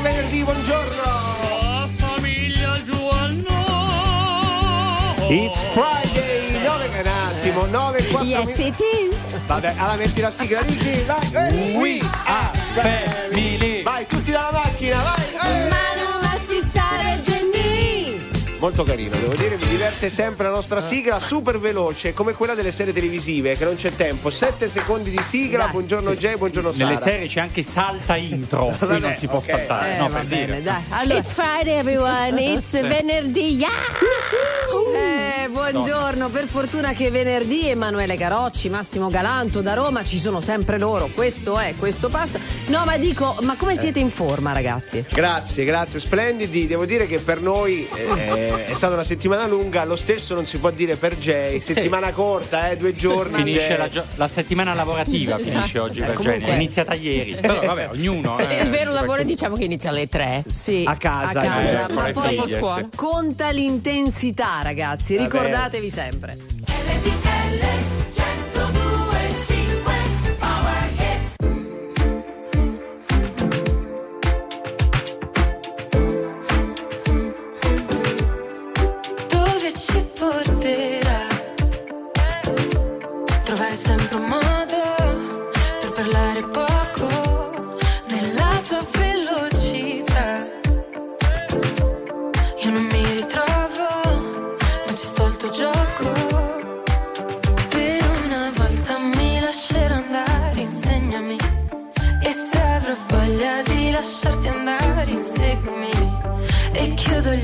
che venerdì, buongiorno! La famiglia Giovanno. It's Friday, 9 un attimo, 9 e 4 Yes, it is. Vabbè, allora metti la sigla, Ricky, vai! eh. We are family. Vai, tutti dalla macchina, vai! eh. Molto carino, devo dire, mi diverte sempre la nostra sigla, super veloce, come quella delle serie televisive, che non c'è tempo. 7 secondi di sigla, Dai, buongiorno Jay, buongiorno Sara. Nelle serie c'è anche salta intro, qui non si può ok. saltare. Eh, no, va per bene, dire. dai. Allora, it's Friday everyone, it's venerdì. Yeah! Eh, buongiorno, per fortuna che è venerdì Emanuele Carocci, Massimo Galanto da Roma, ci sono sempre loro, questo è, questo passa. No, ma dico, ma come siete in forma ragazzi? Grazie, grazie, splendidi. Devo dire che per noi eh, è stata una settimana lunga, lo stesso non si può dire per Jay. Settimana corta, eh, due giorni. Finisce Jay. la, gio- la settimana lavorativa, Esatto. finisce oggi Eh, per comunque- Jenny. È iniziata ieri. Però vabbè, ognuno. eh, Il vero lavoro diciamo che inizia alle 3. Sì, A casa, a casa, eh, ma poi figlie, scuola. conta l'intensità ragazzi, ricordatevi sempre. dove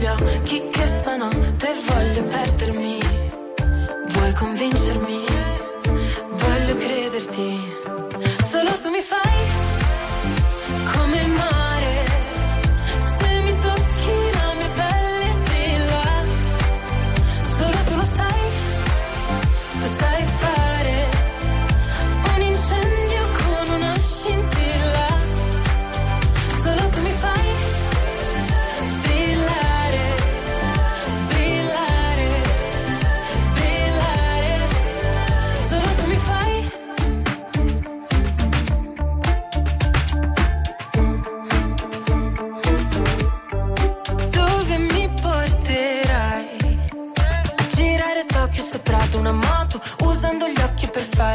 occhi che stanotte voglio perdermi. Vuoi convincermi? Voglio crederti.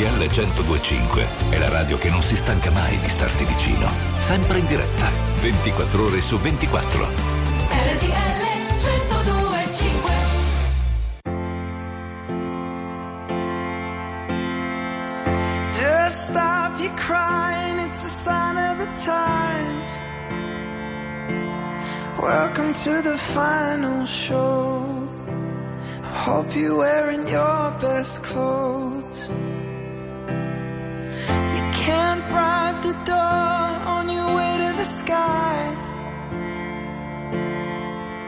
RTL 1025 è la radio che non si stanca mai di starti vicino. Sempre in diretta, 24 ore su 24. RTL 1025 Just stop your crying, it's a sign of the times. Welcome to the final show. Hope you're wearing your best clothes. Bribe the door on your way to the sky.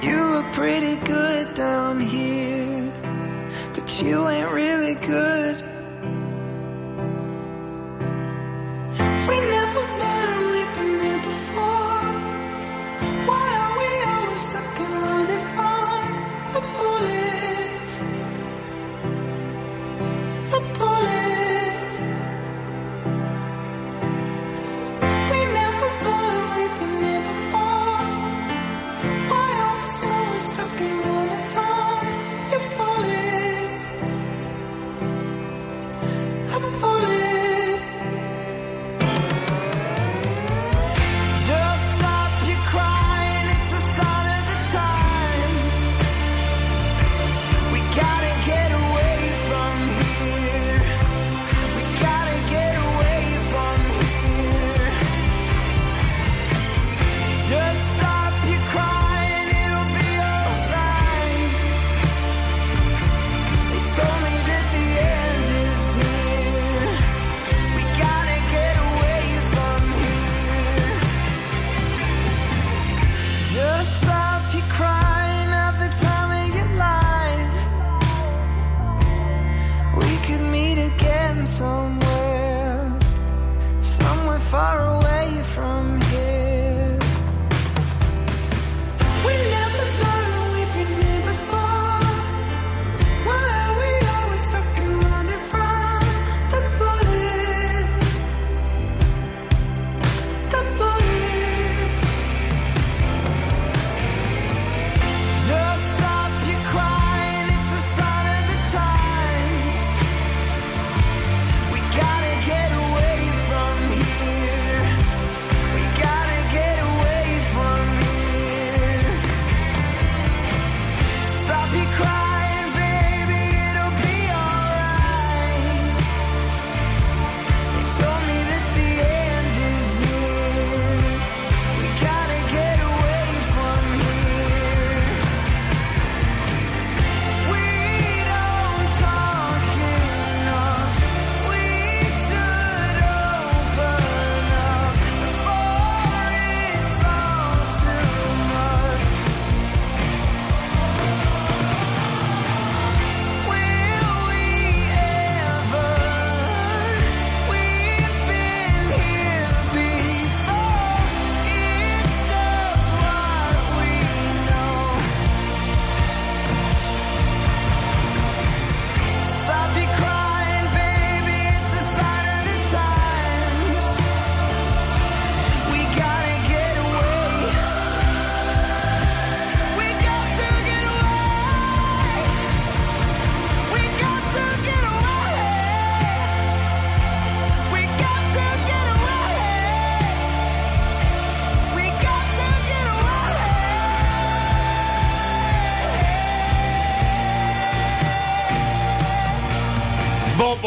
You look pretty good down here, but you ain't really good.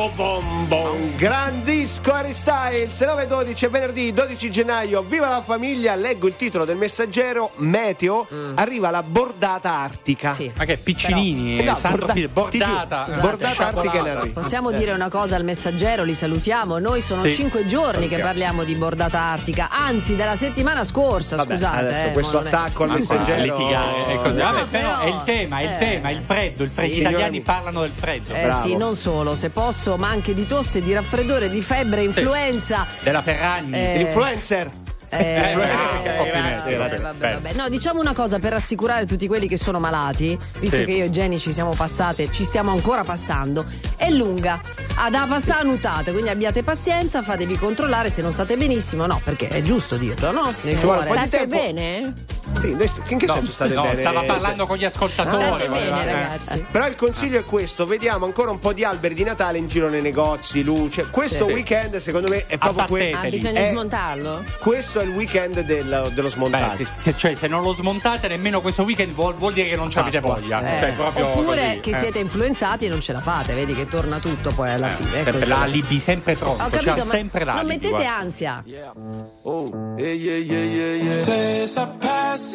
Bobo. Styles 9-12 venerdì 12 gennaio Viva la famiglia Leggo il titolo del messaggero Meteo Arriva la bordata artica Sì. Ma che piccinini, Eh no, Sandro borda- bordata. ti giuro, bordata artica in arrivo Possiamo dire una cosa al messaggero, li salutiamo. Noi sono Sì. cinque giorni che parliamo di bordata artica, anzi della settimana scorsa, Vabbè, scusate. adesso eh, questo è- attacco al qua, messaggero litigare e così. No, Vabbè, però però- è il tema, è il eh. tema, il freddo. Il freddo. Sì. Gli italiani Signori- parlano del freddo. Eh Bravo. sì, non solo, se posso, ma anche di tosse, di raffreddore, di febbre, influenza. Della Ferragni. Eh, Influencer Eh, Eh, bravo, eh, vabbè, vabbè. No, diciamo una cosa per rassicurare tutti quelli che sono malati, visto Sì. che io e Jenny ci siamo passate, ci stiamo ancora passando. È lunga, ha da passare nutate, quindi abbiate pazienza, fatevi controllare se non state benissimo, no, perché è giusto dirlo, no? Nel cuore. State tempo. bene? Sì, noi st- in che No, senso state no, bene? stava parlando con gli ascoltatori. State bene, eh. ragazzi. Però il consiglio è questo: vediamo ancora un po' di alberi di Natale in giro nei negozi, luce. Questo Sì. weekend, secondo me, è proprio Abbattete. que- Ah, bisogna Eh, smontarlo? questo è il weekend del- dello Beh, smontaggio. se, se- cioè, se non lo smontate nemmeno questo weekend vuol, vuol dire che non ci avete voglia. Eh, Cioè, proprio Oppure così, che eh. siete influenzati e non ce la fate, vedi che torna tutto poi alla Eh, fine. Ecco, l'alibi sempre pronto, Ho capito, ma sempre l'alibi. non mettete guarda. ansia. Se sapessi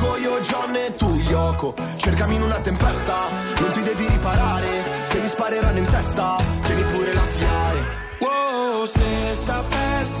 io John e tu Yoko. Cercami in una tempesta, non ti devi riparare. Se mi spareranno in testa, tieni pure la SIAE Wow, se sapessi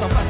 surface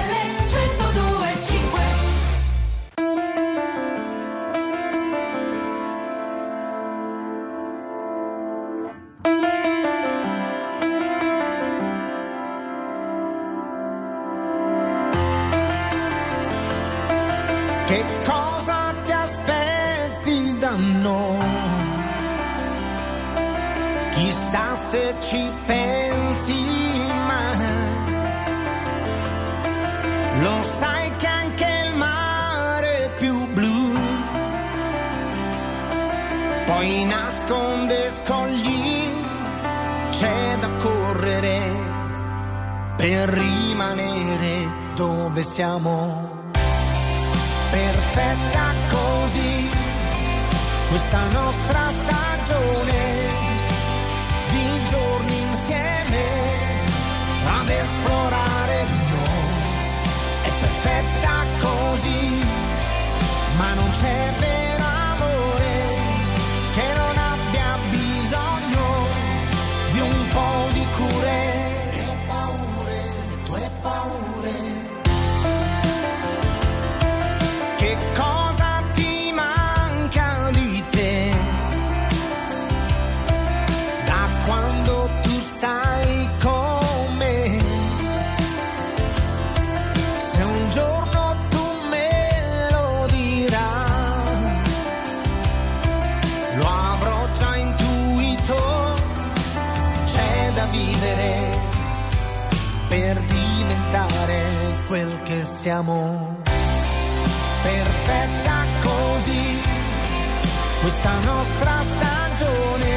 se ci pensi ma Lo sai che anche il mare è più blu poi nasconde scogli, c'è da correre per rimanere dove siamo. Perfetta così, questa nostra stagione così, ma non c'è vero. siamo perfetta così, questa nostra stagione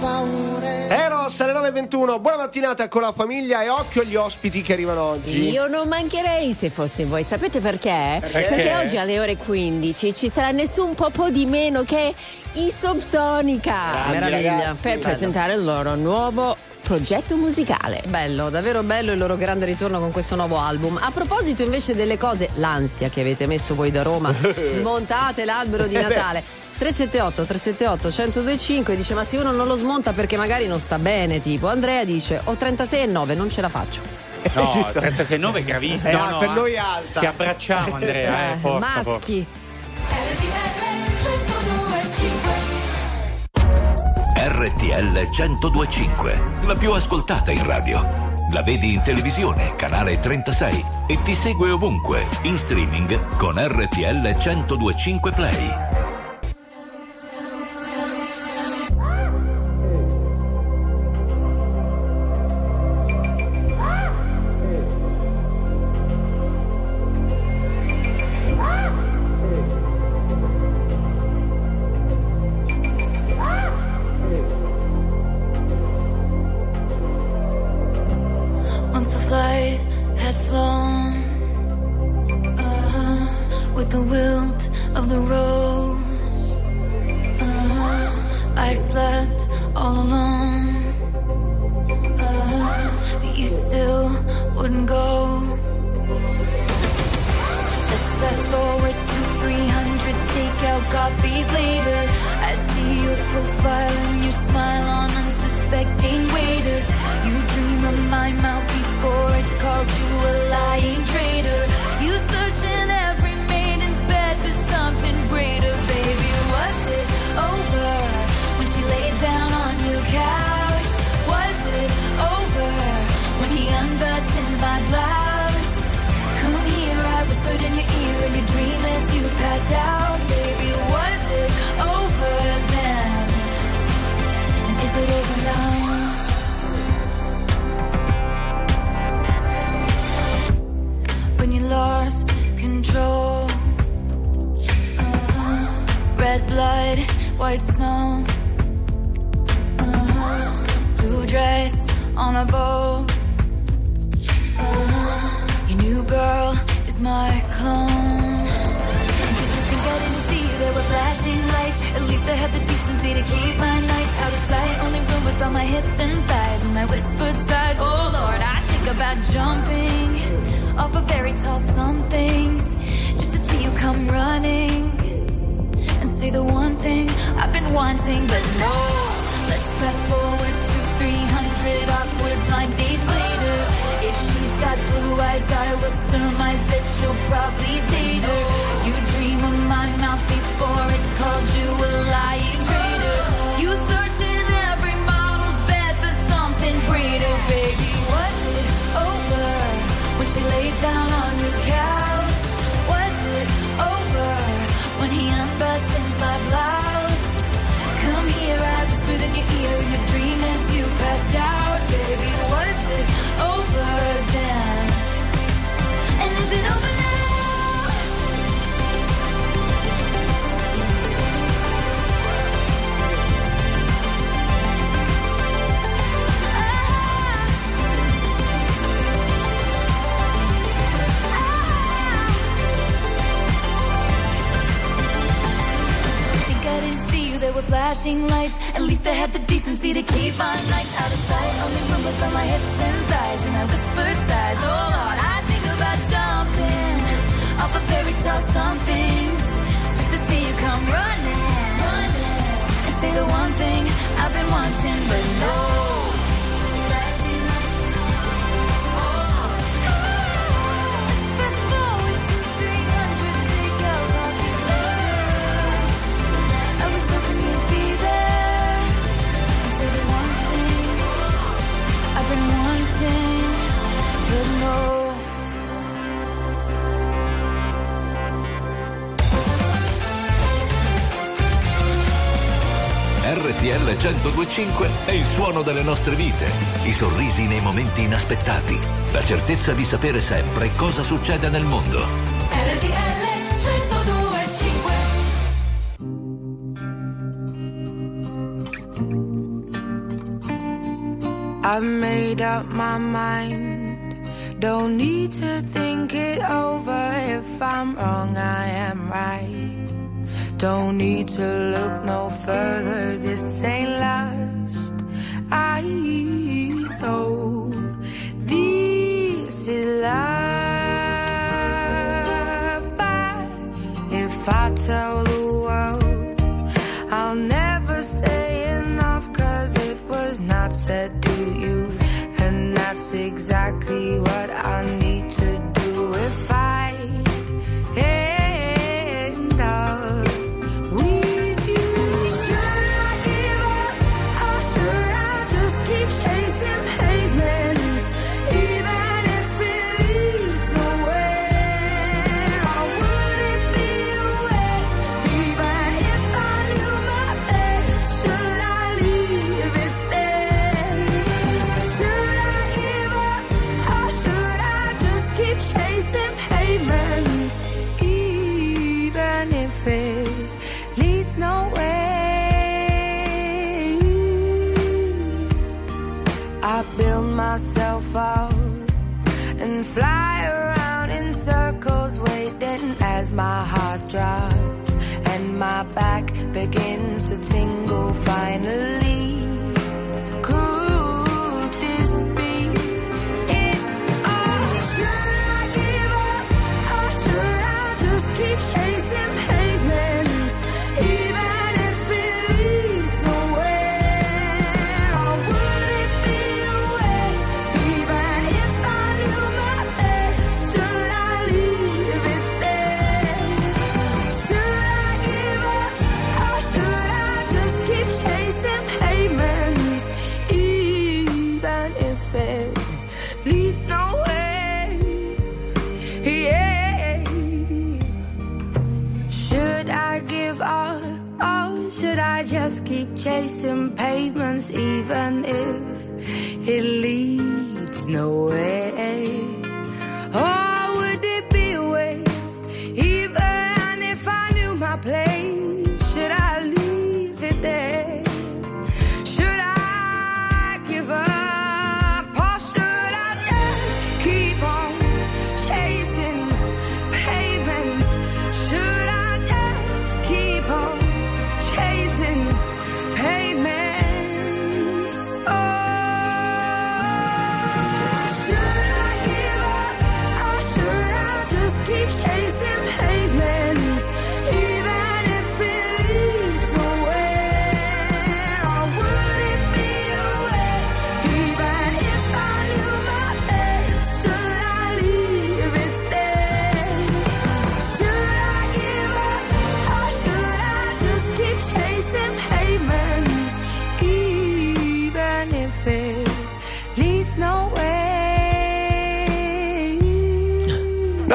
paure. Eros alle 9.21, buona mattinata con la famiglia e occhio agli ospiti che arrivano oggi. Io non mancherei se fossi voi. Sapete perché? Perché? oggi alle ore 15 ci sarà nessun po' di meno che i Subsonica. Meraviglia. ragazzi. Per presentare il loro nuovo progetto musicale. Bello, davvero bello il loro grande ritorno con questo nuovo album. A proposito invece delle cose, l'ansia che avete messo voi da Roma, smontate l'albero di Natale. 378 378 1025 dice ma se uno non lo smonta perché magari non sta bene tipo Andrea dice ho 36 e 9 non ce la faccio No, Ci sta. 36,9 è gravissimo. Eh, No, no, per eh. noi è alta. Ti abbracciamo, Andrea, eh, forza, forza. maschi RTL 1025, la più ascoltata in radio. La vedi in televisione, canale 36 e ti segue ovunque, in streaming con RTL 1025 Play. 1025 è il suono delle nostre vite, i sorrisi nei momenti inaspettati, la certezza di sapere sempre cosa succede nel mondo. RTL 1025 Io I've made up my mind. Don't need to think it over. If I'm wrong, I am right. Don't need to look no further. This ain't last. I know this is love. But if I tell the world, I'll never say enough. Cause it was not said to you. And that's exactly what keep chasing pavements, even if it leads nowhere?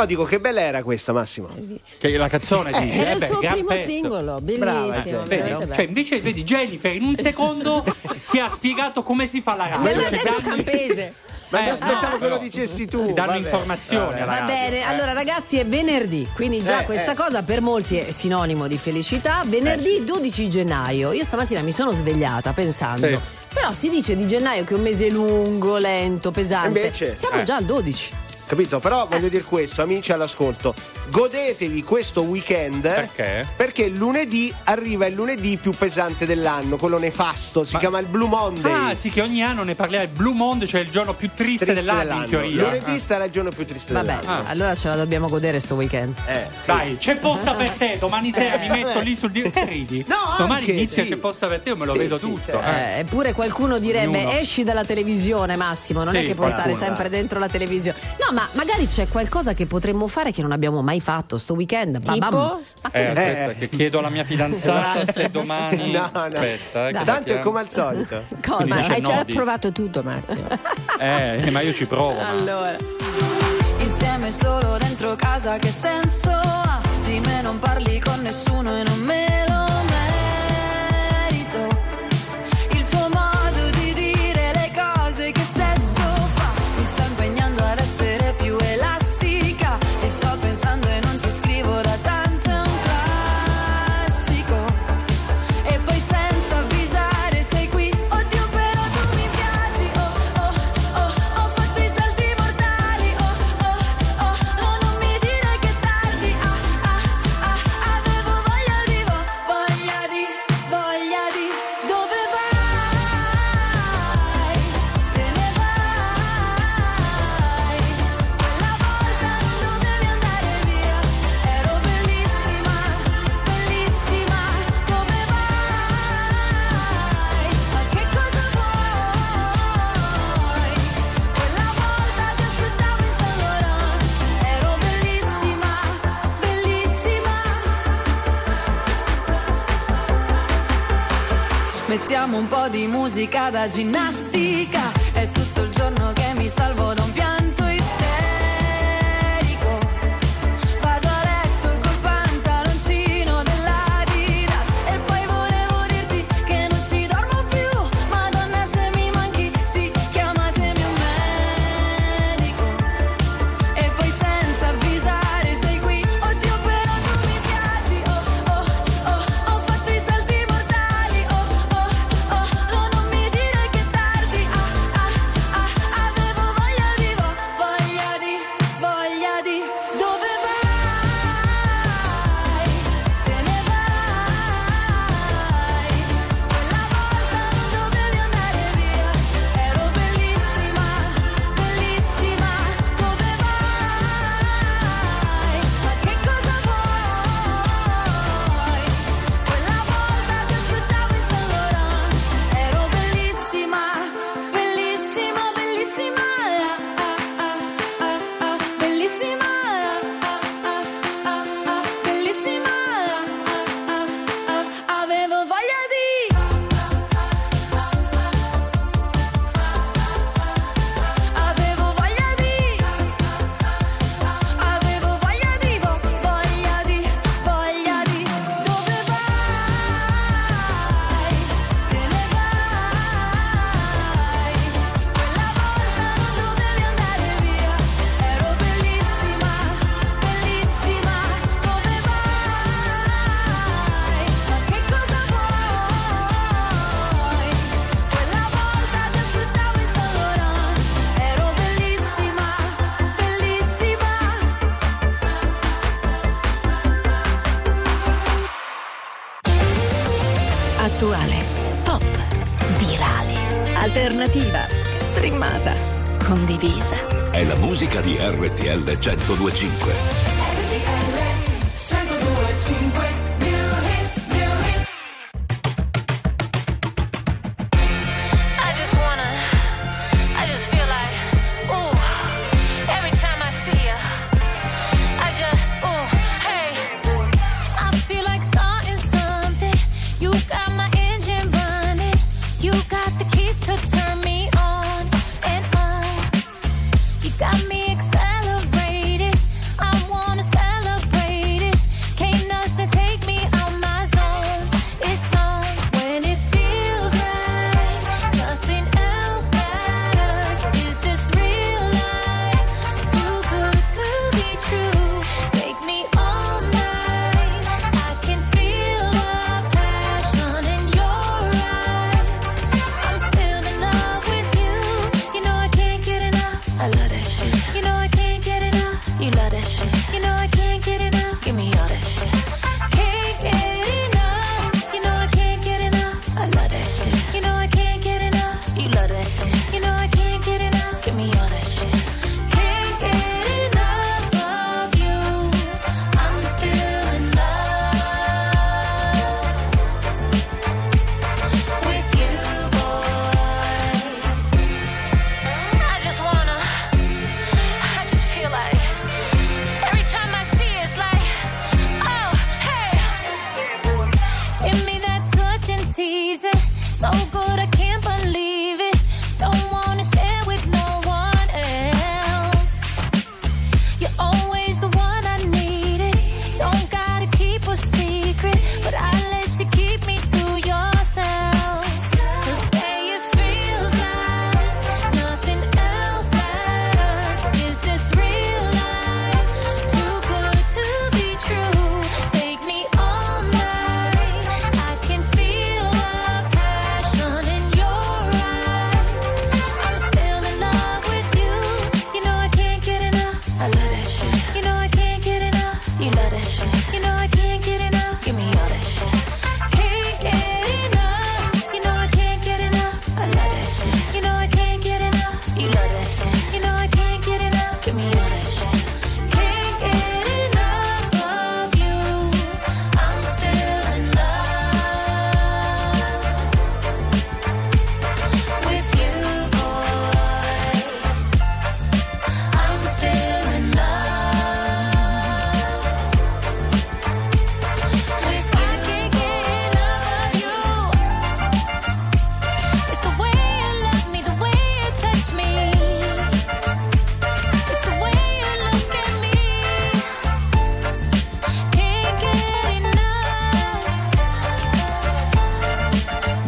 Dico che bella era questa, Massimo. Che la canzone dice. Era eh il suo primo pezzo. singolo, Brava, bellissimo. eh, Vedi? veramente Cioè, invece vedi Jennifer in un secondo che ha spiegato come si fa la radio. Me l'ha detto danno- Campese. Ma Eh, aspettavo no, che lo dicessi tu. Ci danno vabbè. informazioni Va bene, Eh. allora ragazzi è venerdì, quindi già Eh, questa eh. cosa per molti è sinonimo di felicità. Venerdì 12 gennaio, io stamattina mi sono svegliata pensando, Sì. però si dice di gennaio che è un mese lungo, lento, pesante. Invece, Siamo eh. già al 12. Capito? Però voglio dire questo, amici all'ascolto. Godetevi questo weekend. Perché? Perché lunedì arriva il lunedì più pesante dell'anno, quello nefasto, si Ma- chiama il Blue Monday. Ah, sì, che ogni anno ne parliamo. Il Blue Monday, cioè il giorno più triste, Triste dell'anno, in teoria. Lunedì Ah. sarà il giorno più triste Vabbè, dell'anno. Ah. allora ce la dobbiamo godere sto weekend. Eh. Dai, c'è posta per te. Domani sera mi metto vabbè. lì sul di- Che ridi? No, Domani anche, inizia sì. c'è posta per te, io me lo Sì, vedo sì, tutto. certo. eh. Eh, eppure qualcuno direbbe Ognuno. esci dalla televisione Massimo, non Sì, è che puoi qualcuno, stare sempre dai. dentro la televisione. No, ma magari c'è qualcosa che potremmo fare che non abbiamo mai fatto sto weekend. Babam. Tipo? Ma che Eh, aspetta, che chiedo alla mia fidanzata se domani. No, no. Aspetta, eh, Tanto è come al solito. Cosa? Hai già nodi. provato tutto, Massimo. Eh, ma io ci provo. ma- Allora. Insieme solo dentro casa che senso ha? Di me non parli con nessuno e non me musica da ginnastica, è tutto il giorno che mi salvo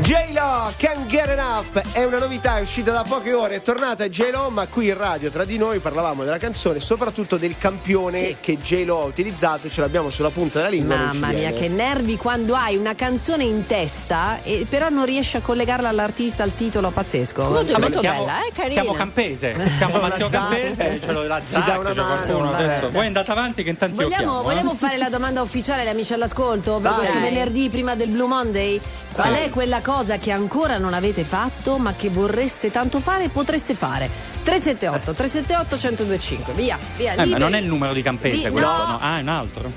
Love è una novità, è uscita da poche ore, è tornata J-Lo, ma qui in radio tra di noi parlavamo della canzone, soprattutto del campione Sì. che J-Lo ha utilizzato, ce l'abbiamo sulla punta della lingua. Mamma mia, che nervi quando hai una canzone in testa e però non riesci a collegarla all'artista, al titolo pazzesco. Molto, Vabbè, molto chiamo- bella, eh, carina. Chiamo Campese, chiamo Matteo. Campese, ce l'ho la Ci dà Zac, una c'è mano, qualcuno. Voi andate avanti che intanto io Vogliamo, chiamo, eh. vogliamo fare la domanda ufficiale agli amici all'ascolto per Vai. questo venerdì prima del Blue Monday? Qual è quella cosa che ancora non avete fatto ma che vorreste tanto fare potreste fare? 378 378 1025 via, via, Eh, ma non è il numero di Campese Li- questo, no. no? Ah, è un altro.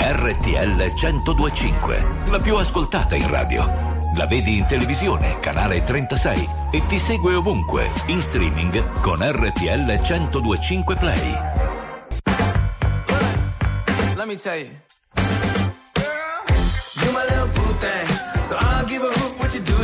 RTL 1025, la più ascoltata in radio. La vedi in televisione, canale 36 e ti segue ovunque, in streaming con RTL 1025 Play. Let me tell. You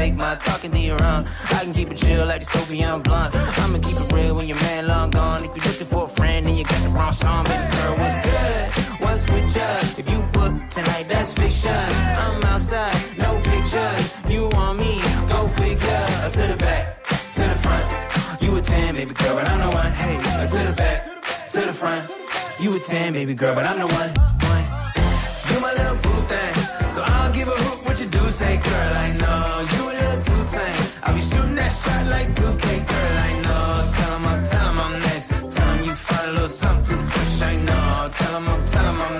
take my talking to your own. I can keep it chill like the Soviet blunt. I'ma keep it real when your man long gone. If you're looking for a friend and you got the wrong song, baby girl, what's good? What's with ya? If you book tonight, that's fiction. I'm outside, no pictures. You want me? Go figure. Uh, to the back, to the front. You a 10, baby girl, but I'm the one. Hey, uh, to the back, to the front. You a 10, baby girl, but I'm the one. one. You my little boo thing. So I'll give a hoot what you do. Say, girl, I know you tame. I'll be shooting that shot like 2K, girl, I know. Tell him I'm, tell I'm next. Tell him you little something fresh, I know. Tell him I'm, tell I'm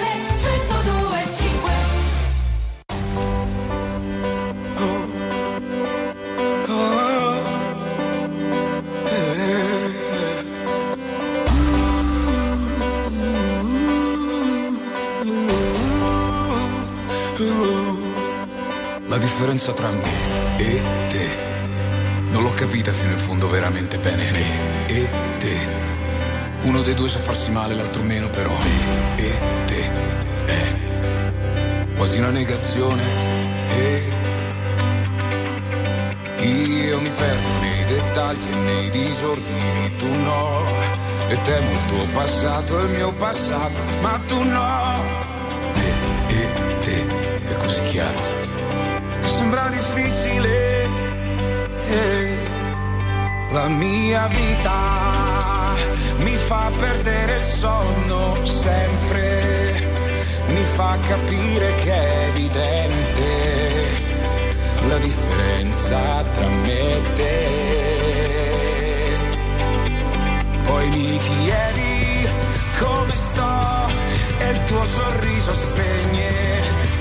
differenza tra me e te non l'ho capita fino in fondo veramente bene. Me e te. Uno dei due sa farsi male, l'altro meno, però me e te è quasi una negazione. E io mi perdo nei dettagli e nei disordini, tu no. E te molto passato è il mio passato, ma tu no. Sembra difficile eh, la mia vita mi fa perdere il sonno sempre, mi fa capire che è evidente la differenza tra me e te. Poi mi chiedi come sto e il tuo sorriso spegne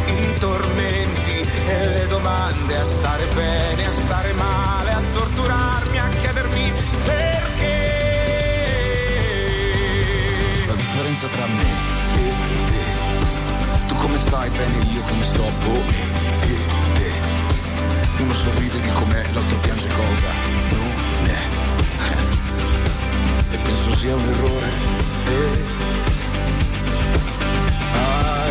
i tormenti e le domande a stare bene, a stare male, a torturarmi, a chiedermi perché. La differenza tra me e te. Tu come stai bene, io come sto, boh, e, te. Uno sorride di com'è, l'altro piange cosa, non è. E penso sia un errore. E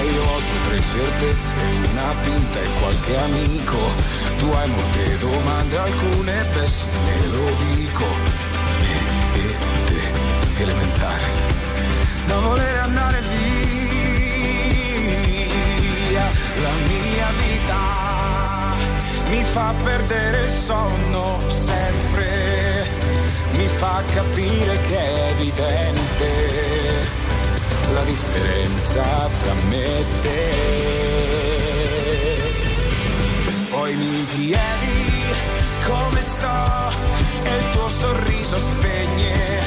Io ho tre certezze, una pinta e qualche amico. Tu hai molte domande, alcune pessime, lo dico. Me e te elementare, da voler andare via. La mia vita mi fa perdere il sonno sempre, mi fa capire che è evidente la differenza tra me e te. Poi mi chiedi come sto e il tuo sorriso spegne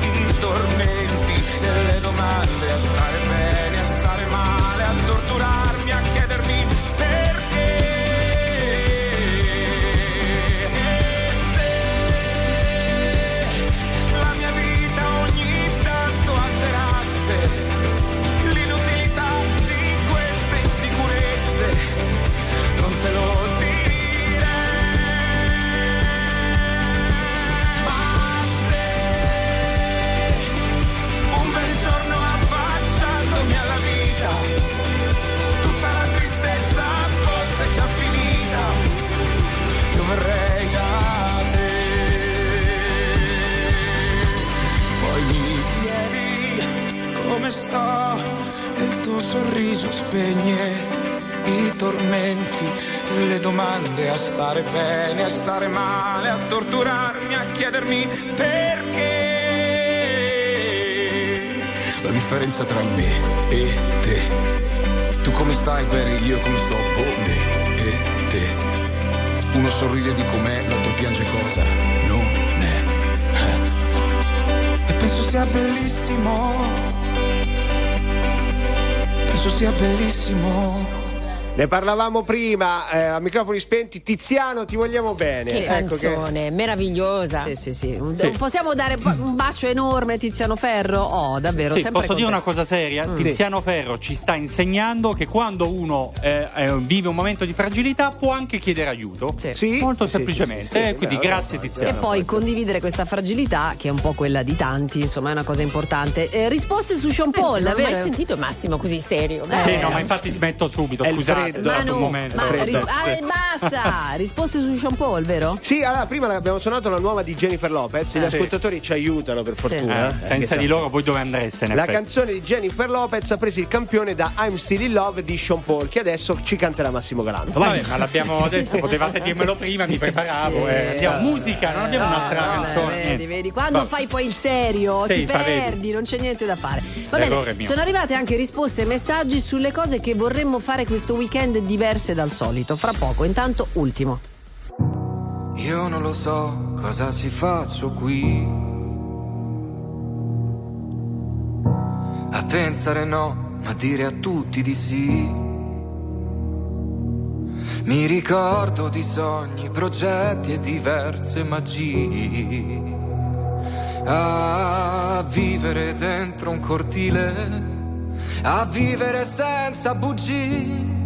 i tormenti delle domande a stare bene, a stare male, a torturarmi, a chiedermi stare bene, a stare male, a torturarmi, a chiedermi perché. La differenza tra me e te. Tu come stai bene, io come sto, boh, me e te. Uno sorride di com'è, l'altro piange cosa non è. Eh. E penso sia bellissimo. Penso sia bellissimo. Ne parlavamo prima, eh, a microfoni spenti. Tiziano, ti vogliamo bene. Che Ecco che- canzone, meravigliosa. Sì, sì, sì. Sì. Possiamo dare un bacio enorme a Tiziano Ferro? Oh, davvero, Sì, posso dire una contento. cosa seria? Mm. Tiziano Ferro ci sta insegnando che quando uno eh, eh, vive un momento di fragilità può anche chiedere aiuto. Sì. Molto Sì, semplicemente. sì, sì, sì, Eh, quindi grazie Tiziano. E poi condividere questa fragilità, che è un po' quella di tanti, insomma, è una cosa importante. Eh, risposte su Sean Paul, non ho mai sentito Massimo così serio. Sì, Eh, no, ma infatti smetto subito, scusate, freddo. un Manu, momento. ma ris- ah, eh, basta! risposte su Sean Paul, vero? Sì, allora prima abbiamo suonato la nuova di Jennifer Lopez. Gli Eh. ascoltatori ci aiutano per fortuna. Eh, eh, senza che di loro voi dove andreste La effetti? canzone di Jennifer Lopez ha preso il campione da I'm Still in Love di Sean Paul, che adesso ci canterà Massimo Galanto. Vai. Vabbè, ma l'abbiamo adesso, potevate dirmelo prima, mi preparavo. Sì. eh. Andiamo, musica, non abbiamo un'altra Vabbè, canzone. Vedi, vedi, quando Va- fai poi il serio Sì, ti vedi. perdi, non c'è niente da fare. Va bene, sono arrivate anche risposte e messaggi sulle cose che vorremmo fare questo weekend diverse dal solito. Fra poco, intanto, ultimo. Io non lo so cosa ci faccio qui. A pensare no, ma dire a tutti di sì. Mi ricordo di sogni, progetti e diverse magie. A vivere dentro un cortile, a vivere senza bugie.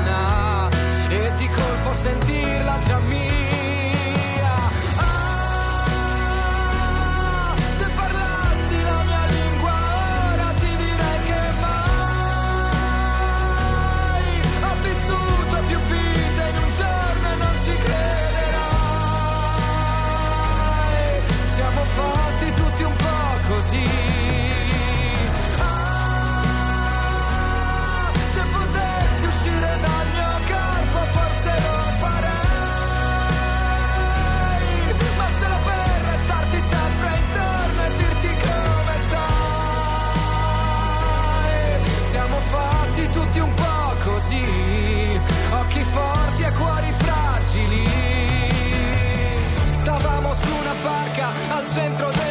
sentirla già mia. centro de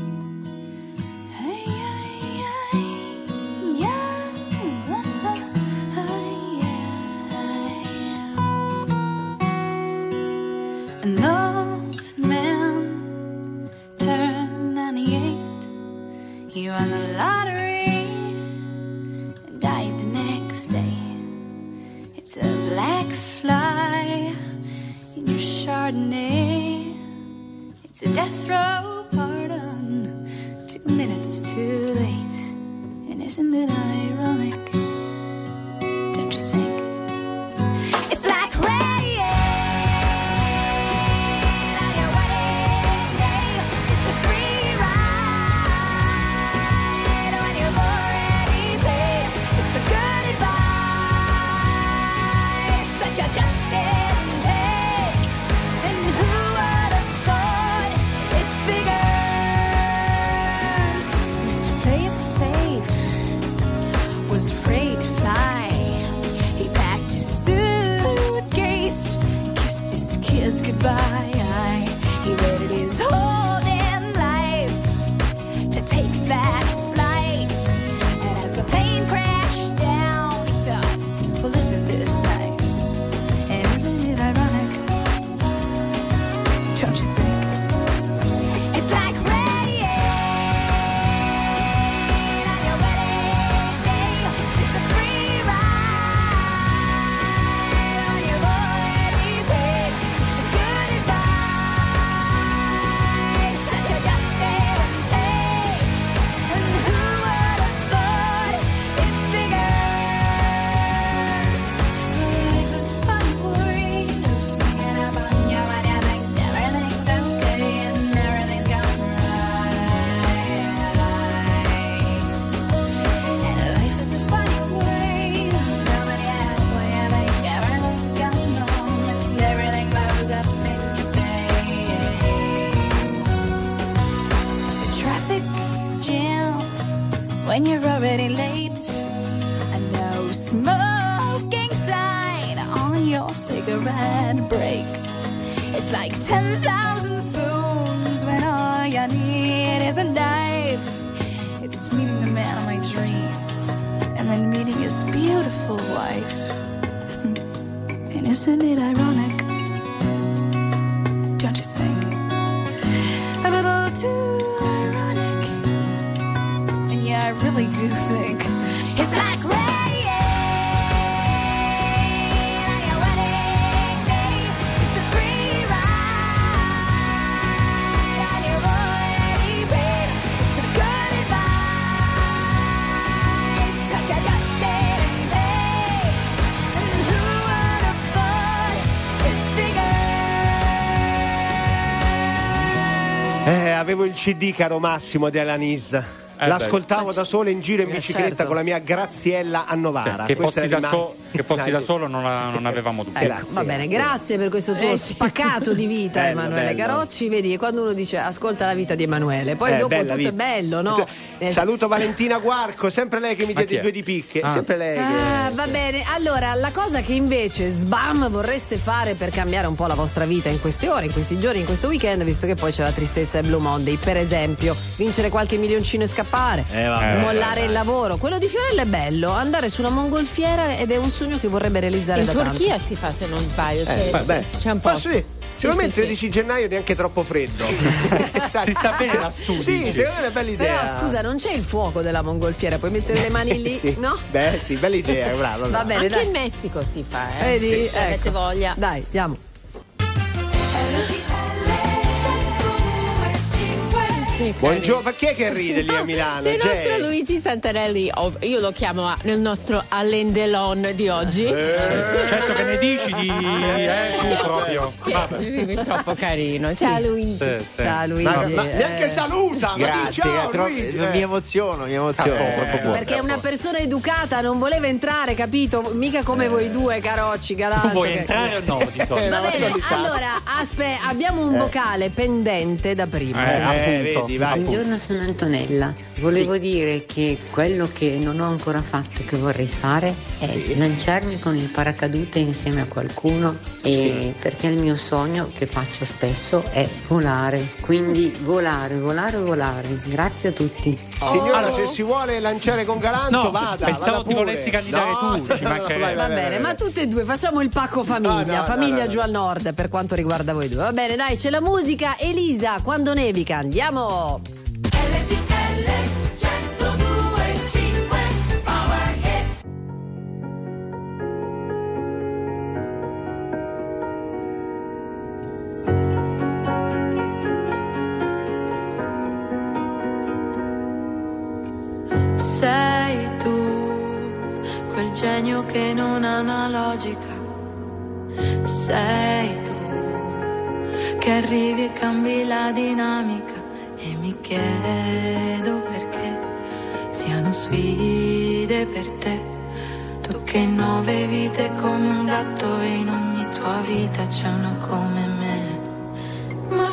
It's a black fly in your Chardonnay. It's a death row pardon, two minutes too late. And isn't it ironic? ci dica, caro Massimo di Alanis? Eh, L'ascoltavo beh. da solo in giro in Eh, bicicletta certo. con la mia Graziella a Novara. che, Questa fossi da, so- che fossi da solo non, la- non avevamo dubbi. Ecco, va bene, grazie per questo tuo spaccato di vita, Bello, Emanuele bello. Garocci. Vedi, quando uno dice ascolta la vita di Emanuele, poi Eh, dopo tutto vita. è bello, no? Cioè, Eh, Saluto Valentina Guarco, sempre lei che mi diede due di picche. Ah. Sempre lei. che- Ah, va bene, allora la cosa che invece sbam vorreste fare per cambiare un po' la vostra vita in queste ore, in questi giorni, in questo weekend, visto che poi c'è la tristezza e Blue Monday, per esempio, vincere qualche milioncino e scappare, Eh, vabbè, mollare dai. il lavoro. Quello di Fiorella è bello, andare su una mongolfiera ed è un sogno che vorrebbe realizzare In da Turchia si fa se non sbaglio. Cioè, Eh, vabbè. c'è un Ma posto. sì, secondo me il sì, sì. 13 gennaio neanche troppo freddo. Esatto. Si sta bene lassù, Sì, dici. secondo me è una bella idea. Però scusa, non c'è il fuoco della mongolfiera, puoi mettere le mani lì, Sì. no? Beh, sì, bella idea, bravo. Va bravo. bene, Anche dai. in Messico si fa, eh. Vedi? Se avete Ecco. voglia. Dai, andiamo. Buongiorno, ma chi è che ride lì a Milano? C'è il Jay? nostro Luigi Santarelli, io lo chiamo nel nostro Alain Delon di oggi. Certo che ne dici di eh, tu proprio. Vabbè. È troppo carino. Sì. Ciao Luigi. Sì, sì. Ciao Luigi. Ma, ma eh. neanche saluta, ma di Grazie, ciao tro- Luigi. mi eh. emoziono, mi emoziono. Ah, troppo buono. Perché è una persona educata, non voleva entrare, capito? Mica come voi due, Carocci, Galazzo. Tu vuoi che- entrare o no? Di solito? Va bene, attualità. allora, aspe, abbiamo un vocale pendente da prima. Eh, Eh, appunto. Vedi, vai. Buongiorno, sono Antonella. Volevo dire che quello che non ho ancora fatto che vorrei fare è lanciarmi con il paracadute insieme a qualcuno e perché il mio sogno che faccio spesso è volare. Quindi volare, volare, volare. Grazie a tutti. Signora, Allora- se si vuole lanciare con Galanto, No, vada. pensavo vada ti volessi candidare tu, ci mancherebbe. vai, Va vai, bene, vai, ma tutte e due facciamo il pacco famiglia, No, no, famiglia no, no, giù no. al nord per quanto riguarda voi due. Va bene, dai, c'è la musica. Elisa, quando nevica, andiamo. Sei tu, quel genio che non ha una logica. Sei tu, che arrivi e cambi la dinamica. Chiedo perché siano sfide per te. Tu che in nove vite come un gatto in ogni tua vita c'è una come me. Ma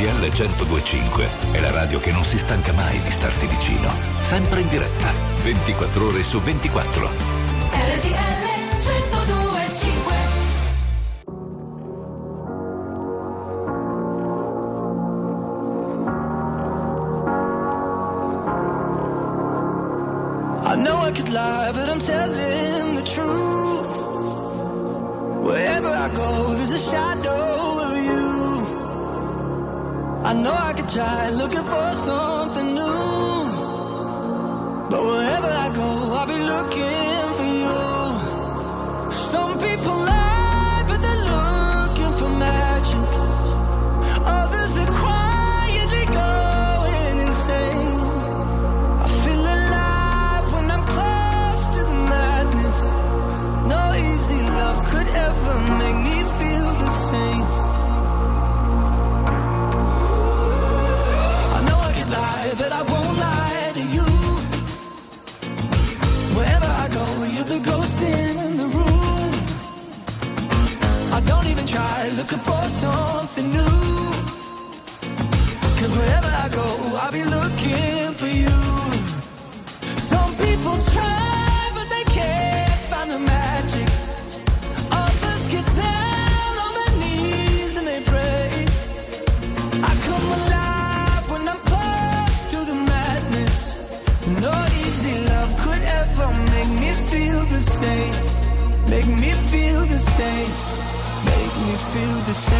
RTL 1025 è la radio che non si stanca mai di starti vicino. Sempre in diretta, 24 ore su 24. RTL 1025 I know I could lie, but I'm telling the truth. Wherever I go, there's a shadow. I know I could try looking for something new. The same,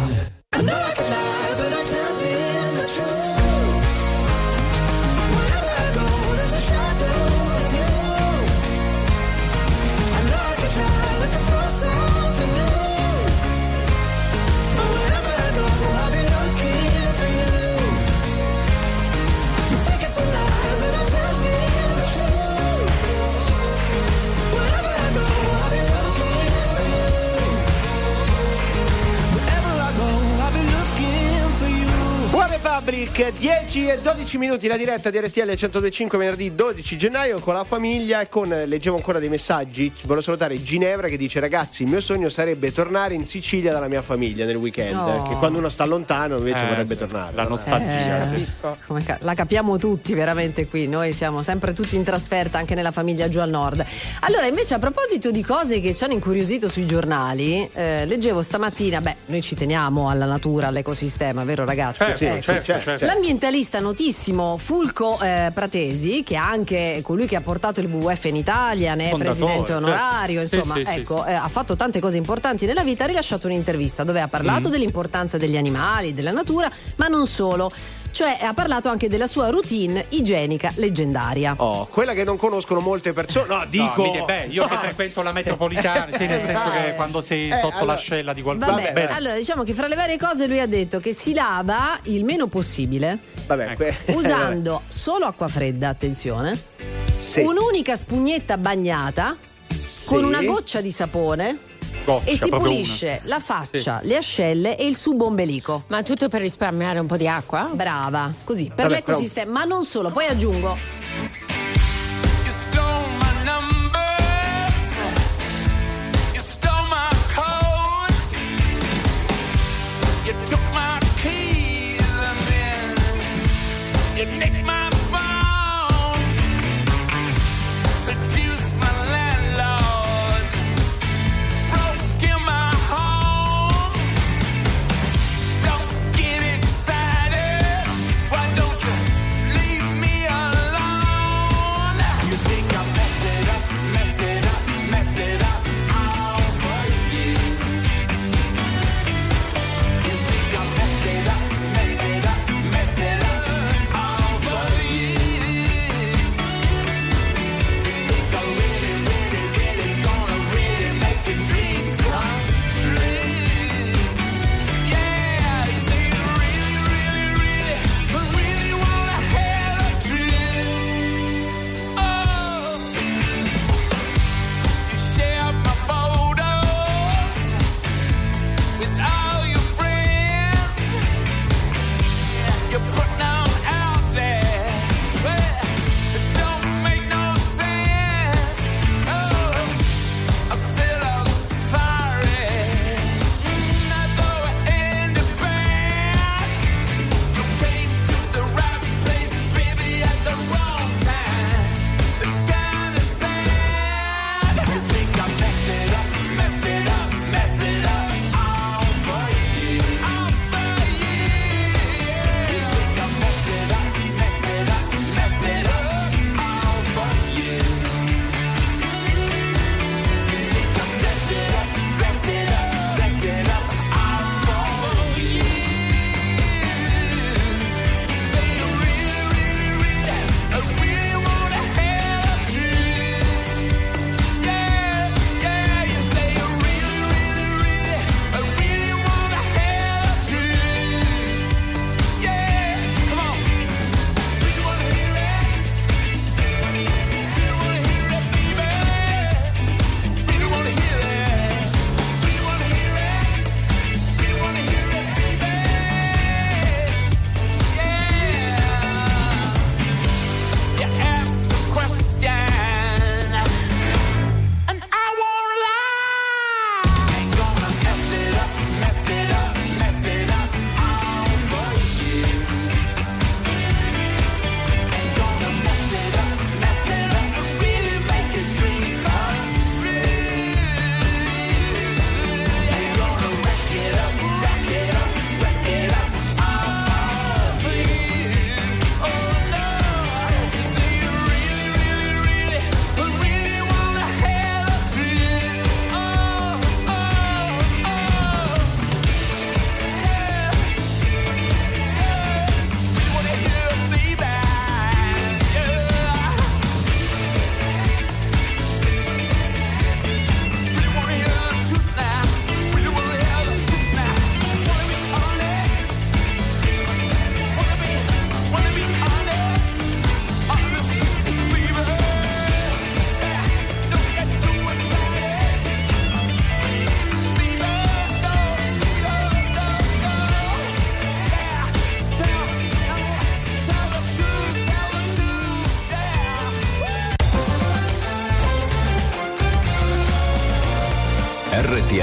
Fabric, 10 e 12 minuti la diretta di RTL 1025 venerdì 12 gennaio con la famiglia e con, leggevo ancora dei messaggi, volevo salutare Ginevra che dice ragazzi il mio sogno sarebbe tornare in Sicilia dalla mia famiglia nel weekend, No. che quando uno sta lontano invece Eh, vorrebbe sì, tornare. la nostalgia, Eh, sì. capisco. Come ca- la capiamo tutti veramente qui, noi siamo sempre tutti in trasferta anche nella famiglia giù al nord. Allora invece a proposito di cose che ci hanno incuriosito sui giornali, eh, leggevo stamattina, beh noi ci teniamo alla natura, all'ecosistema, vero ragazzi? Certo, Ecco. certo, certo. L'ambientalista notissimo Fulco eh, Pratesi, che è anche colui che ha portato il WWF in Italia, ne è Fondatore, presidente onorario, certo. insomma, sì, sì, ecco, sì. eh, ha fatto tante cose importanti nella vita, ha rilasciato un'intervista dove ha parlato Mm. dell'importanza degli animali, della natura, ma non solo. Cioè ha parlato anche della sua routine igienica leggendaria. Oh, quella che non conoscono molte persone. No, dico. No, mi- beh, io che frequento la metropolitana, sì, nel senso che quando sei Eh, sotto allora- l'ascella di qualcuno. Vabbè, bene. allora diciamo che fra le varie cose lui ha detto che si lava il meno possibile Vabbè, que- usando solo acqua fredda, attenzione, Sì. un'unica spugnetta bagnata con una goccia di sapone Goccia, e si pulisce la faccia, le ascelle e il subombelico. Ma tutto per risparmiare un po' di acqua? Brava, così, per Vabbè, l'ecosistema, ma non solo, poi aggiungo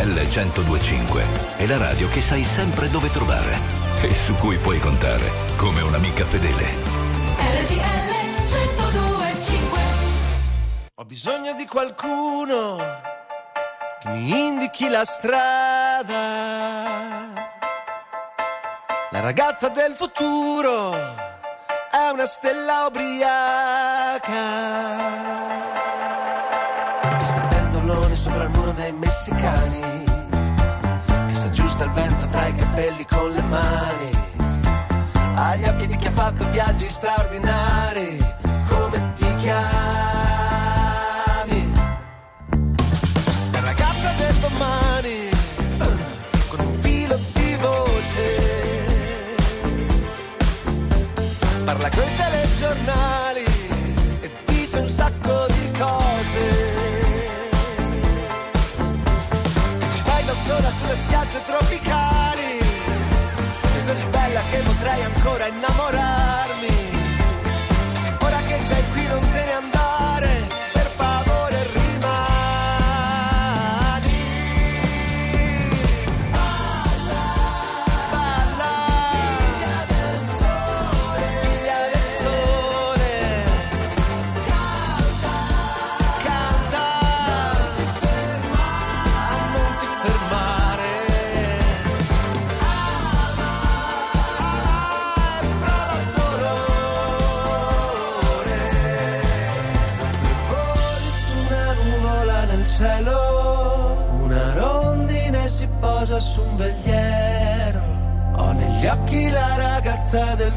RTL 1025 è la radio che sai sempre dove trovare e su cui puoi contare come un'amica fedele. RTL 1025 Ho bisogno di qualcuno che mi indichi la strada. La ragazza del futuro è una stella ubriaca. Che sta pentolone sopra il muro dei messicani. Aggiusta il vento tra i capelli con le mani. Ha gli occhi di chi ha fatto viaggi straordinari. Come ti chiami? La ragazza del domani. Con un filo di voce. Parla coi telegiornali. fuerza del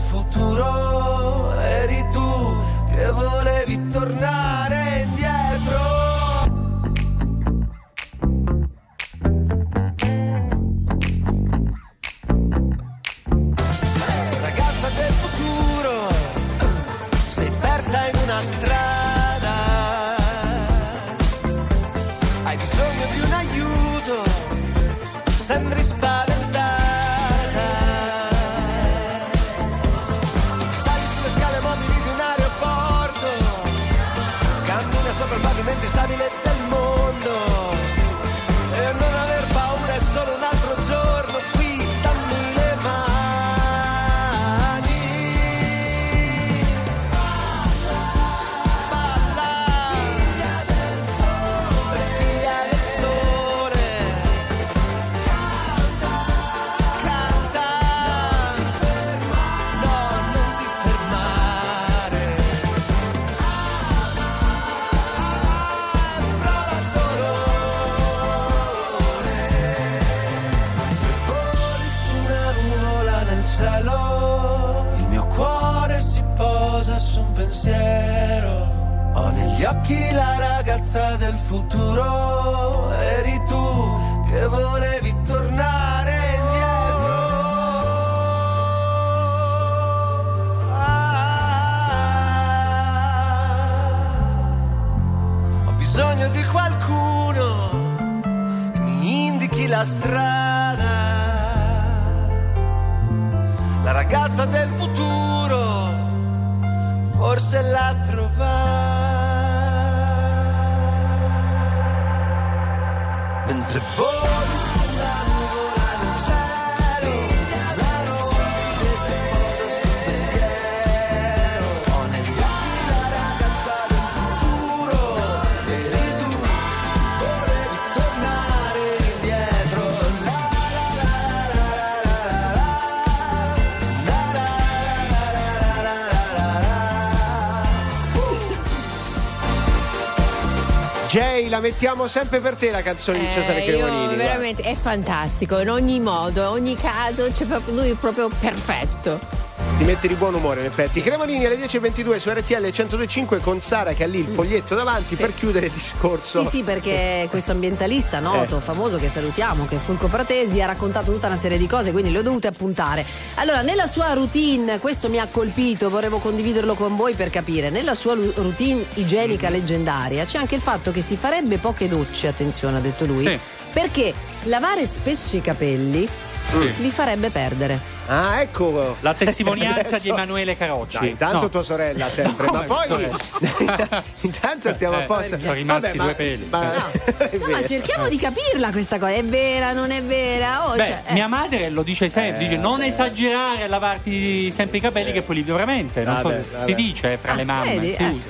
mettiamo sempre per te la canzone di Cesare Eh, Cremonini. guarda. veramente è fantastico in ogni modo, in ogni caso, c'è proprio lui è proprio perfetto. Ti mette di buon umore in effetti. Cremonini alle 10.22 su RTL 1025 con Sara che ha lì il foglietto davanti Sì. per chiudere il discorso. Sì, sì, perché questo ambientalista noto, Eh. famoso che salutiamo, che è Fulco Pratesi, ha raccontato tutta una serie di cose, quindi le ho dovute appuntare. Allora, nella sua routine, questo mi ha colpito, volevo condividerlo con voi per capire, nella sua routine igienica Mhm. leggendaria c'è anche il fatto che si farebbe poche docce, attenzione, ha detto lui, Sì. perché lavare spesso i capelli mm. li farebbe perdere. Ah, ecco. La testimonianza di Emanuele Carocci. Dai, intanto no. tua sorella sempre, no, ma poi intanto stiamo a eh, posto. Sono rimasti Vabbè, due peli. Ma, cioè. no. ma, cerchiamo di capirla questa cosa, è vera, non è vera? Oh, Beh, cioè, eh. Mia madre lo dice sempre, dice non eh, eh. esagerare a lavarti sempre i capelli che poi li veramente, so, si dice fra ah, le mamme, vedi, si eh. usa.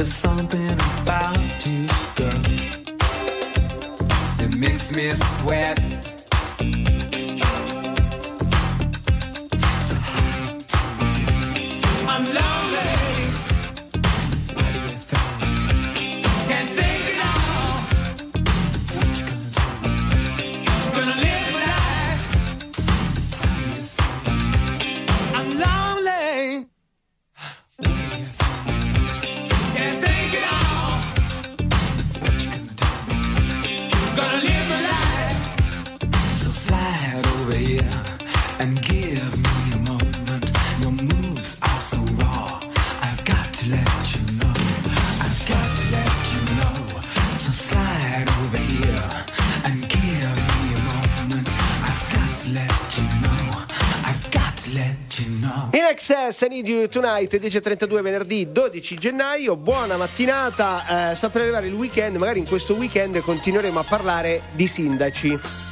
There's something about you, girl, that makes me sweat. You tonight, 10.32 venerdì 12 gennaio, buona mattinata, eh, sta per arrivare il weekend, magari in questo weekend continueremo a parlare di sindaci.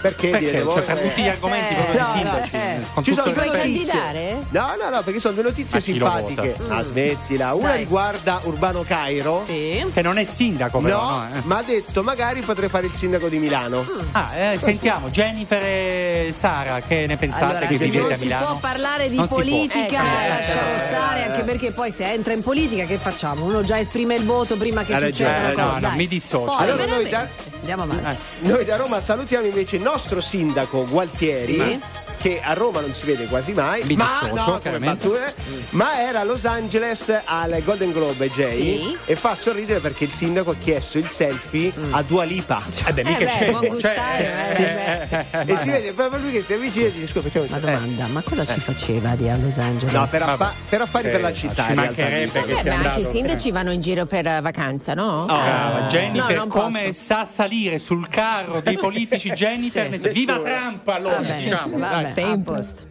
Perché, Perché? voi? Cioè, fra tutti gli argomenti proprio di sindaci, con Ci tutto sono due notizie. No, no, no, perché sono due notizie Ma simpatiche. vota? Ah, smettila. Una Dai. riguarda Urbano Cairo. Che non è sindaco, però. No, no, eh. ma ha detto magari potrei fare il sindaco di Milano. Ah, eh, sentiamo, Jennifer e Sara, che ne pensate Allora, che vivete non a si Milano? può parlare di Non si politica, Eh, lasciamo eh, stare, anche perché poi se entra in politica che facciamo? Uno già esprime il voto prima che succedano Eh, no, no, mi dissocio. Allora noi veramente. Andiamo avanti. Noi da Roma salutiamo invece il nostro sindaco Gualtieri. Sì. Che a Roma non si vede quasi mai, Mi ma, dissocio, no, chiaramente. battute, ma era a Los Angeles al Golden Globe Jay Sì. e fa sorridere perché il sindaco ha chiesto il selfie a Dua Lipa. Eh beh, mica Eh beh, c'è. buon gustare, eh, beh. e si vede proprio lui che si avvicina e dice scusa facciamo Ma domanda, ma cosa ci faceva lì a Los Angeles? No, per, affa- per affari per la città. ci mancherebbe che Eh, sia anche i sindaci vanno in giro per eh, vacanza, no? No, Jennifer, non come posso. sa salire sul carro dei politici Jennifer? Sì. Viva Trump allora, Vabbè, diciamo. vabbè, dai. a posto.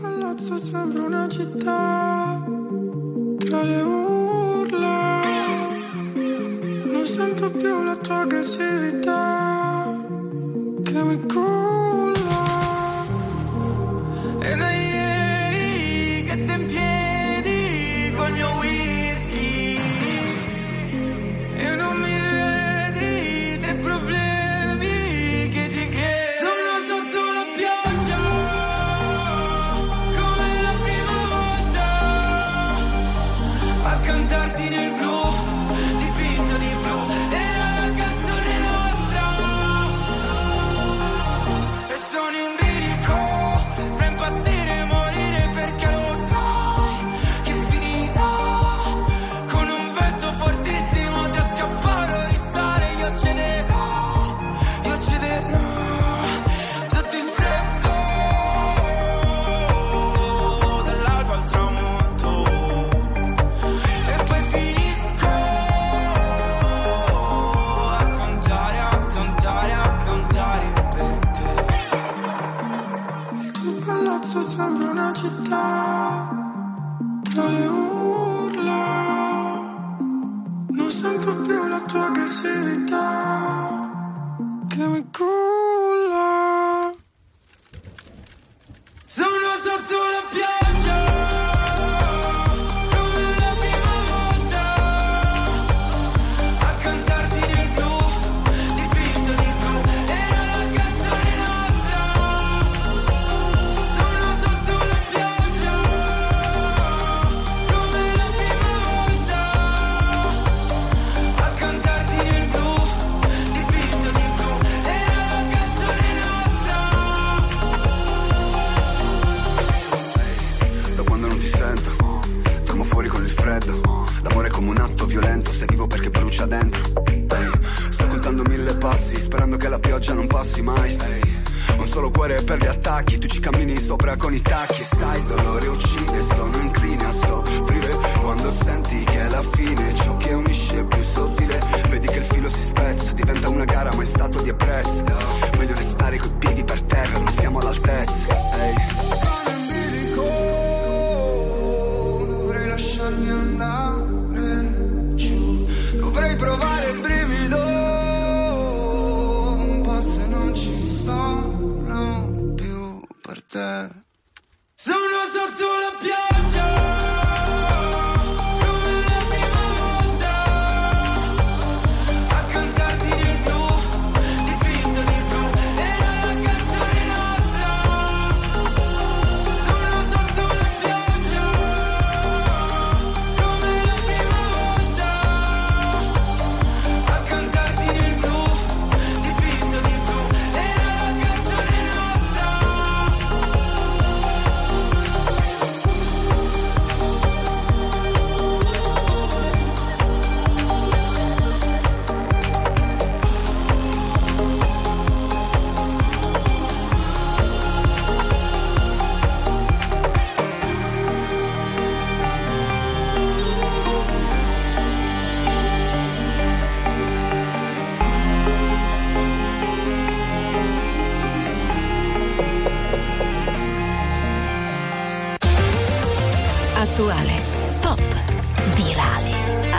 palazzo sembra una città tra le urla. Non sento più la tua aggressività che mi culla.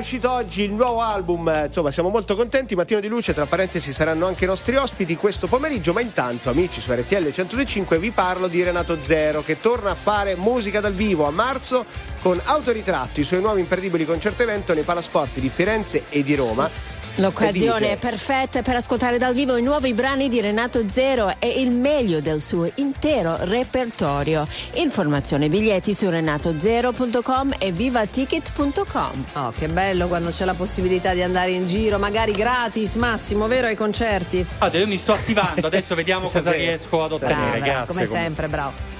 Uscito oggi il nuovo album, eh, insomma siamo molto contenti, Mattino di Luce, tra parentesi saranno anche i nostri ospiti questo pomeriggio, ma intanto amici su RTL 105 vi parlo di Renato Zero che torna a fare musica dal vivo a marzo con Autoritratto, i suoi nuovi imperdibili concerto evento nei palasport di Firenze e di Roma. L'occasione è perfetta per ascoltare dal vivo i nuovi brani di Renato Zero e il meglio del suo intero repertorio. Informazioni e biglietti su renatozero.com e vivaticket.com. Oh, che bello quando c'è la possibilità di andare in giro, magari gratis, Massimo, vero ai concerti? Guarda, io mi sto attivando, adesso vediamo cosa riesco ad ottenere. Brava, Grazie. come sempre, bravo.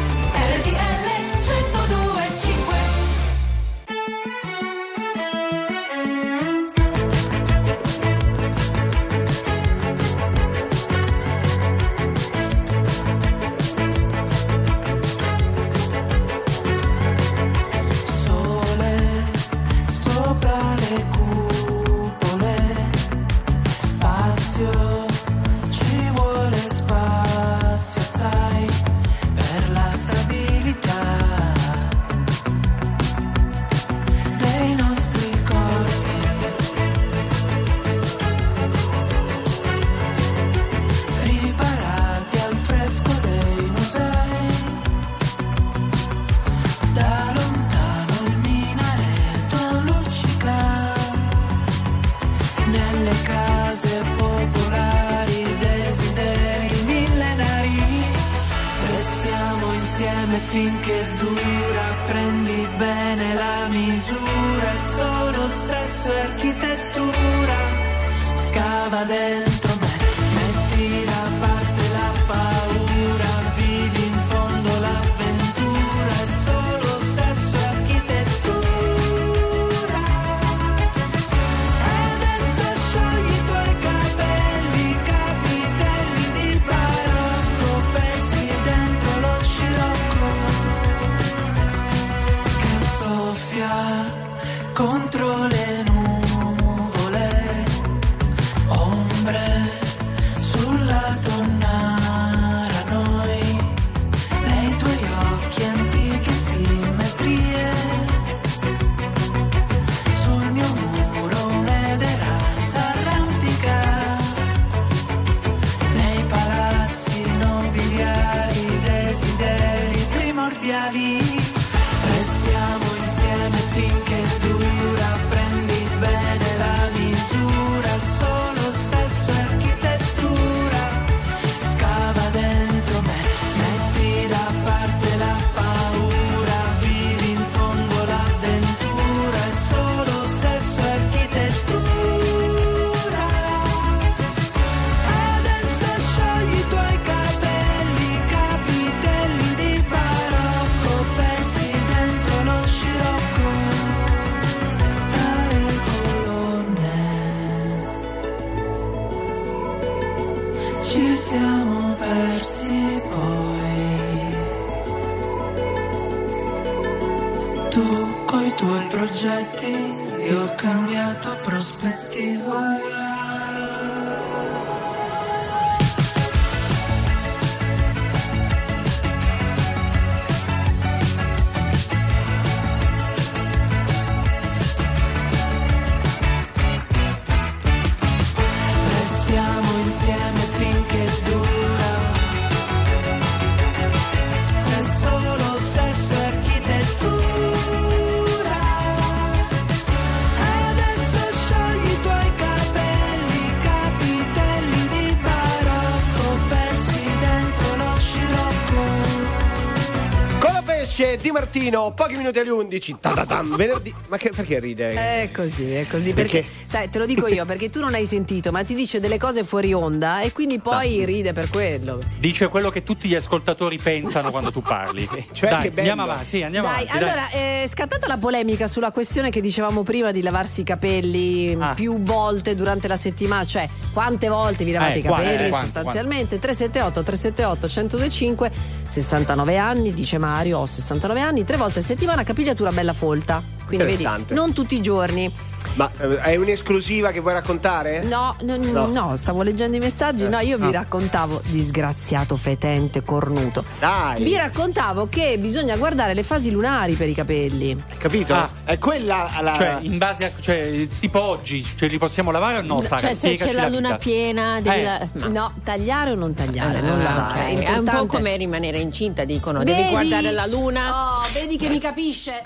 Di Martino, pochi minuti alle 11. Ta-ta-tam, venerdì. Ma che- perché ride? È così, è così. Perché, Perché? sai, te lo dico io, perché tu non hai sentito, ma ti dice delle cose fuori onda e quindi poi ride per quello. Dice quello che tutti gli ascoltatori pensano quando tu parli. Cioè, Dai, che bello. andiamo avanti, sì, andiamo dai, avanti. dai. allora, è scattata la polemica sulla questione che dicevamo prima di lavarsi i capelli Ah. più volte durante la settimana, cioè quante volte vi lavate Eh, i capelli eh, quante, sostanzialmente? 378 378 1025 69 anni, dice Mario, ho 69 anni, tre volte a settimana capigliatura bella folta. Quindi vedi, non tutti i giorni. Ma eh, è un'esclusiva che vuoi raccontare? No, no, No. no, stavo leggendo i messaggi. Eh. No, io vi Ah. raccontavo, disgraziato, fetente, cornuto. Dai. Vi raccontavo che bisogna guardare le fasi lunari per i capelli. Capito? Ah. È quella la. Cioè, in base a. Cioè, tipo oggi, ce li possiamo lavare o no, Sara? cioè, se c'è la luna vita. piena, devi Eh. la- No, tagliare o non tagliare, Ah, non ok. lavare. È un po' come rimanere incinta, dicono. Devi Vedi? guardare la luna. Oh, vedi che mi capisce.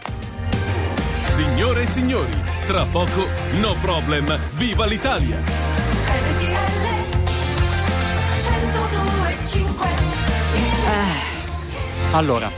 Signore e signori, tra poco No Problem, viva l'Italia! Allora,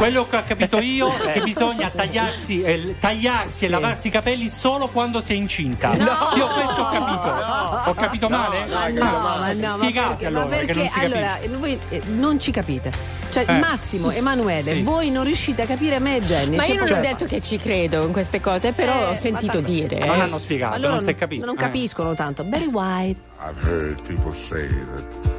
quello che ho capito io è che bisogna tagliarsi, eh, tagliarsi e lavarsi i capelli solo quando si è incinta. Io questo ho capito. Ho capito male? Ma no, ma no, ma Spiegate perché, allora, ma perché perché non si allora voi eh, non ci capite. Cioè, Eh. Massimo, Emanuele, Sì. voi non riuscite a capire me e Jenny. Ma Cioè, io non cioè- ho detto che ci credo in queste cose, però Eh, ho sentito ma- dire. Ma non eh. hanno spiegato, Allora non si è capito. non Eh. capiscono tanto. Barry White. I've heard people say that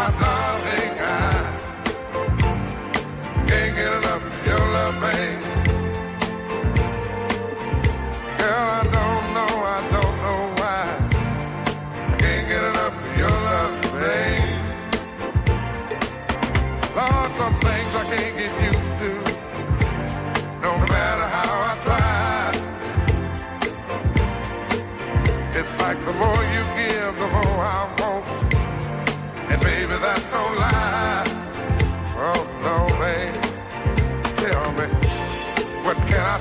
My darling,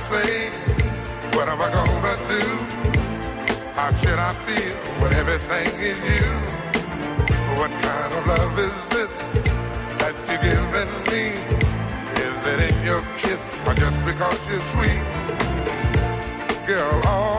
What am I gonna do? How should I feel when everything is you? What kind of love is this that you're giving me? Is it in your kiss or just because you're sweet? Girl, all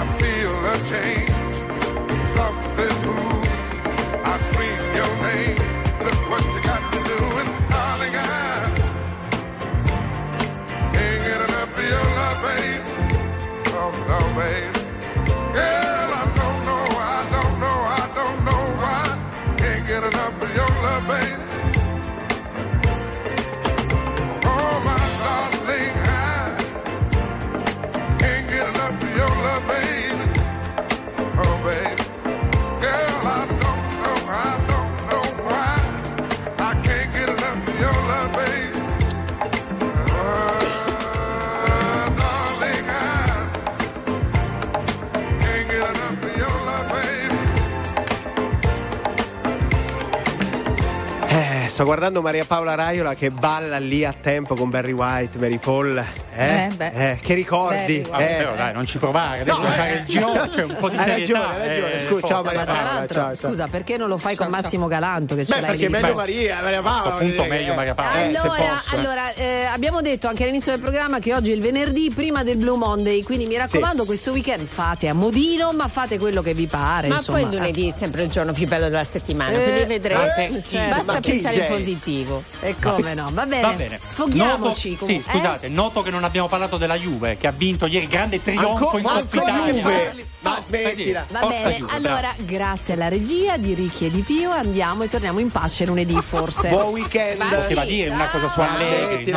I feel a change, something. I scream your name. Look what you got to do, and darling, can't get enough of your love, babe. Oh babe. I don't know, I don't know, I don't know why. Can't get enough of your love, babe. Sto guardando Maria Paola Raiola che balla lì a tempo con Barry White, Mary Paul. Eh, Eh, beh. Eh, che ricordi? Barry Eh. Però dai, non ci provare, adesso No, fare eh. il giro, c'è un po' di Hai serietà. ragione, hai ragione, eh, scusa, ciao. Maria Ma tra Paola, l'altro, ciao, ciao. scusa, perché non lo fai con Massimo Galanto che ce Beh, l'hai perché lì? meglio. Maria, Maria Paola. questo punto voglio dire meglio Maria Paola. Eh, se Allora, posso, eh. allora eh, abbiamo detto anche all'inizio del programma che oggi è il venerdì prima del Blue Monday, quindi mi raccomando questo weekend fate a modino, ma fate quello che vi pare. Ma insomma. poi il lunedì è sempre il giorno più bello della settimana, Eh, quindi vedrete. te- Cioè, ma basta pensare in positivo. E come no? Va bene. Va bene. Sfoghiamoci. Noto, sì, scusate, noto che non abbiamo parlato della Juve che ha vinto ieri grande trionfo Anco- in ma Coppa. Juve? Ma No, smettila. Va Forza bene, Juve, allora grazie alla regia di Ricchi e di Pio andiamo e torniamo in pace lunedì forse. Buon weekend. Poteva dire una cosa su Allegri,